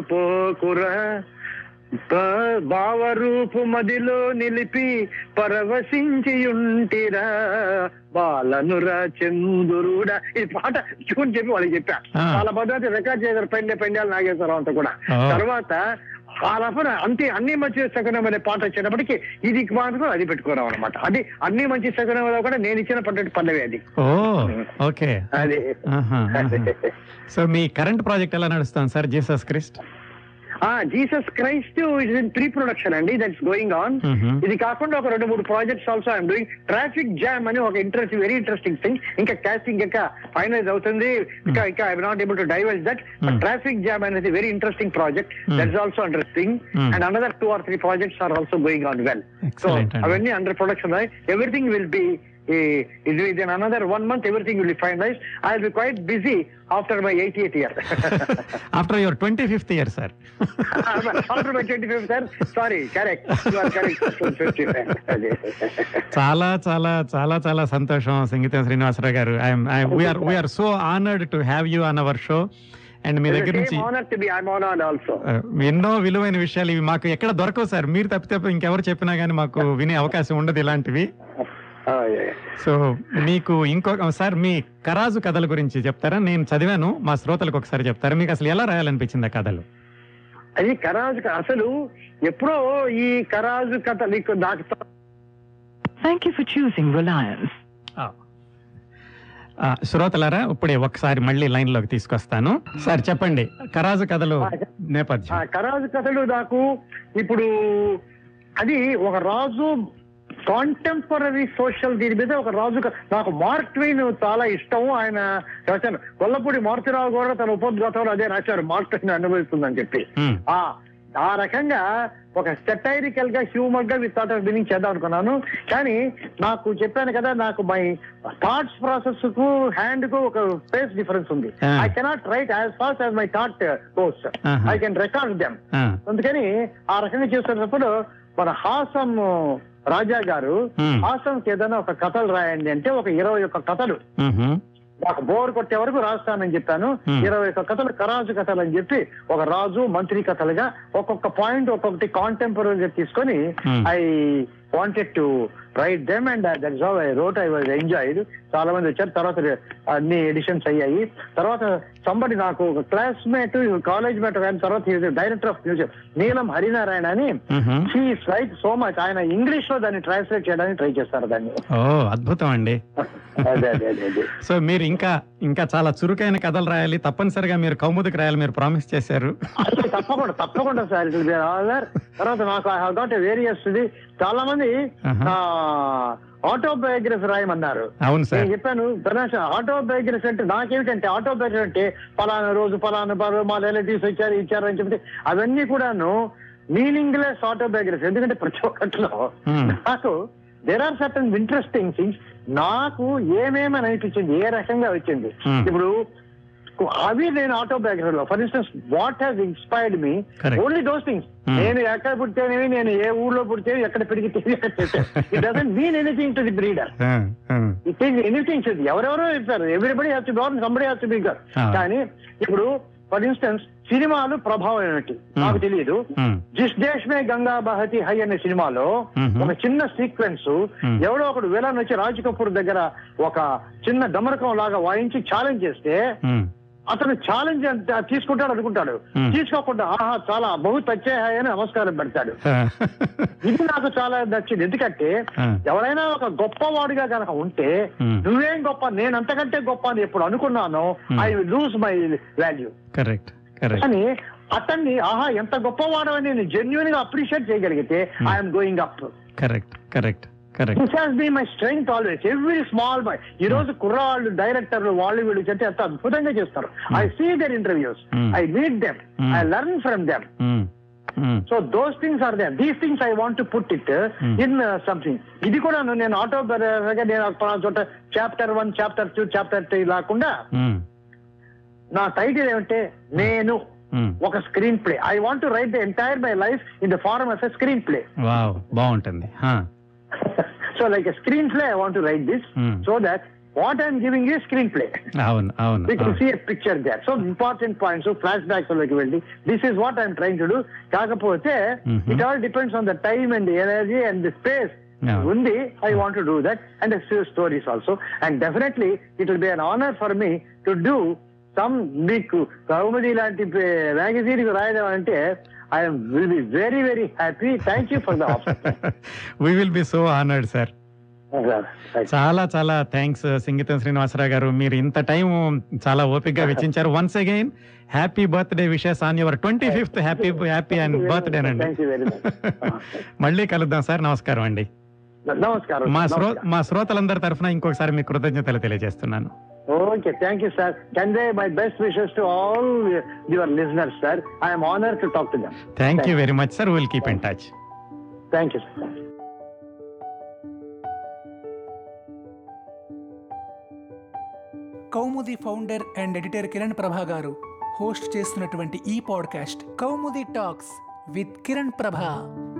పోకుర. భావరూపు మదిలో నిలిపి పరవశించి ఉంటిరా బాలనుర చంద్రుడ. ఈ పాట ట్యూన్ చెప్పి వాళ్ళకి చెప్పా. వాళ్ళ పద్ధతి రికార్డ్ చేశారు పెండే పెండాలు నాగేశ్వరరావు అంతా కూడా. తర్వాత ఆ రఫన అంతే అన్ని మంచి సగుణం అనే పాట వచ్చేటప్పటికి ఇది మాత్రం అది పెట్టుకోవడం అనమాట అది అన్ని మంచి సగుణంలో కూడా నేను ఇచ్చిన పద్ధతి పల్లవి అది. ఓకే. అది. సో మీ కరెంట్ ప్రాజెక్ట్ ఎలా నడుస్తుంది sir? Jesus Christ? Jesus Christ is in pre production అండి దట్స్ గోయింగ్ ఆన్. ఇది కాకుండా ఒక రెండు మూడు projects also I'm doing traffic jam అని ఒక ఇంట్రెస్ట్ వెరీ ఇంట్రెస్టింగ్ థింగ్ ఇంకా కాస్టింగ్ ఇంకా ఫైనలైజ్ అవుతుంది ఇంకా ఇంకా I not able to diverse that. Traffic jam అనేది very interesting project. That's also interesting. And another two or three projects are also going on well so. అవన్నీ under production everything will be ఇది in another one month everything will be finalize I will be quite busy after my eighty eight year after your twenty fifth year sir after my twenty fifth sir sorry correct చాలా చాలా చాలా చాలా సంతోషం Sangeetham Srinivasarao garu. We're we're so honoured to have you on our show and మీ దగ్గర నుంచి uh, ఎన్నో విలువైన విషయాలు ఇవి. మాకు ఎక్కడ దొరకవు సార్ మీరు తప్పితే ఇంకెవరు చెప్పినా గానీ మాకు వినే అవకాశం ఉండదు ఇలాంటివి. సో మీకు ఇంకొక సార్ మీ కరాజు కథల గురించి చెప్తారా? నేను చదివాను మా శ్రోతలకు ఒకసారి చెప్తారా? మీకు అసలు ఎలా రాయాలనిపించింది ఆ కథలు? అది కరాజు అసలు ఎప్పుడో ఈ కరాజు కథ నీకు నాకు Thank you for choosing Reliance. ఆ, శ్రోతలారా ఇప్పుడే ఒకసారి మళ్ళీ లైన్లోకి తీసుకొస్తాను. సార్ చెప్పండి కరాజు కథలు ఆ నేపథ్యం. కరాజు కథలు నాకు ఇప్పుడు అది ఒక రాజు కాంటెంపరీ సోషల్ దీని మీద ఒక రాజు నాకు మార్క్ ట్వైన్ చాలా ఇష్టం ఆయన రాశాను గొల్లపూడి మారుతిరావు కూడా తన ఉపోద్ఘాతంలో అదే రాశారు. మార్క్ ట్వైన్ అనుభవిస్తుందని చెప్పి. ఉమ్, ఆ ఆ రకంగా ఒక సెటైరికల్గా హ్యూమర్గా విత్ థాట్ ఆఫ్ బినింగ్ చేద్దాం అనుకున్నాను. కానీ నాకు చెప్పాను కదా నాకు మై థాట్స్ ప్రాసెస్కు హ్యాండ్కు ఒక స్పేస్ డిఫరెన్స్ ఉంది. I cannot write as fast as my thought goes Uh-huh. I can record them అందుకని ఆ రకంగా చేస్తున్నప్పుడు మన హాసం రాజా గారు. హాసంకి ఏదైనా ఒక కథలు రాయండి అంటే ఒక ఇరవై ఒక్క కథలు నాకు బోర్ కొట్టే వరకు రాస్తానని చెప్పాను. ఇరవై ఒక్క కథలు కరాజు కథలు అని చెప్పి ఒక రాజు మంత్రి కథలుగా ఒక్కొక్క పాయింట్ ఒక్కొక్కటి కాంటెంపరీ తీసుకొని. I wanted to write them and that is I wrote I was enjoyed చాలా మంది వచ్చారు. తర్వాత అన్ని ఎడిషన్స్ అయ్యాయి. తర్వాత సంబడి నాకు ఒక క్లాస్మేట్ కాలేజ్ మేట్ కానీ తర్వాత director of museum Neelam Harinarayana అని. షీ రైట్ సో మచ్ ఆయన ఇంగ్లీష్లో దాన్ని ట్రాన్స్లేట్ చేయడానికి ట్రై చేస్తారు దాన్ని. ఓ అద్భుతం అండి. అదే అదే అదే అదే. [LAUGHS] సో మీరు ఇంకా ఇంకా చాలా చురుకైన కథలు రాయాలి. తప్పనిసరిగా మీరు కౌముదికి రాయాలి. మీరు ప్రామిస్ చేశారు. తప్పకుండా తప్పకుండా సార్. తర్వాత నాకు ఐ హావ్ గాట్ వేరియస్ ఇది. చాలా మంది. ఆటోబయోగ్రఫీ రాయమన్నారు. అవును సార్. నేను చెప్పాను ఆటోబయోగ్రఫీ అంటే నాకేమిటంటే ఆటోబయోగ్రఫీ అంటే ఫలానా రోజు ఫలానా పరు మా రిలేటివ్స్ వచ్చారు ఇచ్చారు అని చెప్తే అవన్నీ కూడాను మీనింగ్ లెస్ ఆటోబయోగ్రఫీ. ఎందుకంటే ప్రతి ఒక్కటిలో. నాకు there are certain interesting things నాకు ఏమేమని అనిపించింది? ఏ రకంగా వచ్చింది. ఇప్పుడు అవి నేను ఆటోబయోగ్రఫీలో for instance what has inspired me. Only those things Hmm. నేను ఎక్కడ పుట్టానేవి నేను ఏ ఊర్లో పుడితే ఎక్కడ పెరిగితే it doesn't mean anything to the breeder. It is anything to ఎవరెవరో చెప్పారు everybody has to be somebody has to be Ah. కానీ ఇప్పుడు ఫర్ ఇన్స్టెన్స్ సినిమాలు ప్రభావం ఏమిటి నాకు తెలియదు Hmm. జిస్ దేశ్ మే గంగా బహతి హై అనే సినిమాలో Mhm. ఒక చిన్న సీక్వెన్స్ Hmm. ఎవడో ఒకడు విలన్ వచ్చి రాజ్ కపూర్ దగ్గర ఒక చిన్న డమరకం లాగా వాయించి ఛాలెంజ్ చేస్తే అతను ఛాలెంజ్ తీసుకుంటాడు అనుకుంటాడు. తీసుకోకుండా ఆహా చాలా బహు తచ్చాయి అని నమస్కారం పెడతాడు. ఇది నాకు చాలా నచ్చింది ఎందుకంటే. ఎవరైనా ఒక గొప్పవాడిగా కనుక ఉంటే. నువ్వేం గొప్ప నేను అంతకంటే గొప్ప అని ఎప్పుడు అనుకున్నానో. I lose my value correct కానీ అతన్ని ఆహా ఎంత గొప్పవాడు అని నేను జెన్యున్గా అప్రిషియేట్ చేయగలిగితే I'm going up correct correct this has be my strength always every small boy ఈ రోజు కుర్రవాళ్ళు డైరెక్టర్లు వాళ్ళు వీళ్ళు చెప్తే ఎంత అద్భుతంగా చేస్తారు. I see their interviews Hmm. I meet them Hmm. I learn from them so those things are there these things I want put it Hmm. In something ఇది కూడా నేను ఆటో నేను చోట chapter one chapter two chapter three లేకుండా నా టైటిల్ ఏమంటే నేను. ఒక screenplay I want write the entire my life in the form of a screenplay బాగుంటుంది. So like screenplay I want write this. So that what I'm giving ఈ స్క్రీన్ ప్లే అవును అవును a picture there. So important points, so flashbacks లోకి వెళ్ళి this is what I'm trying to do కాకపోతే. It all depends on the time and energy and the space. ఉంది I want to do that and stories also and definitely it will be an honour for me to do some మీకు కౌముది లాంటి మ్యాగజైన్ రాయడం అంటే I'm will very very happy thank you for the we will be so honoured sir చాలా చాలా థ్యాంక్స్ సింగీతం శ్రీనివాసరావు గారు. మీరు ఇంత టైం చాలా ఓపికగా [LAUGHS] వెచ్చించారు. Once again happy birthday wishes on your twenty fifth happy happy and birthday అండి మళ్ళీ కలుద్దాం సార్. నమస్కారం అండి. నమస్కారం. మా శ్రో. మా శ్రోతలందరి తరఫున ఇంకొకసారి మీ కృతజ్ఞతలు తెలియజేస్తున్నాను. Okay, thank you, sir. Convey my best wishes to all your listeners, sir. I am honored to talk to them. Thank you very much sir will keep in touch Thank you, sir. Koumudi founder and editor Kiran Prabha garu host చేస్తున్నటువంటి ఈ podcast Koumudi talks with Kiran Prabha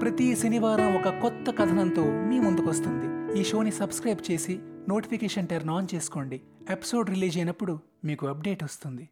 ప్రతి శనివారం ఒక కొత్త కథనంతో మీ ముందుకొస్తుంది ఈ షోని సబ్స్క్రైబ్ చేసి నోటిఫికేషన్ టర్న్ ఆన్ చేసుకోండి. ఎపిసోడ్ రిలీజ్ అయినప్పుడు మీకు అప్డేట్ వస్తుంది.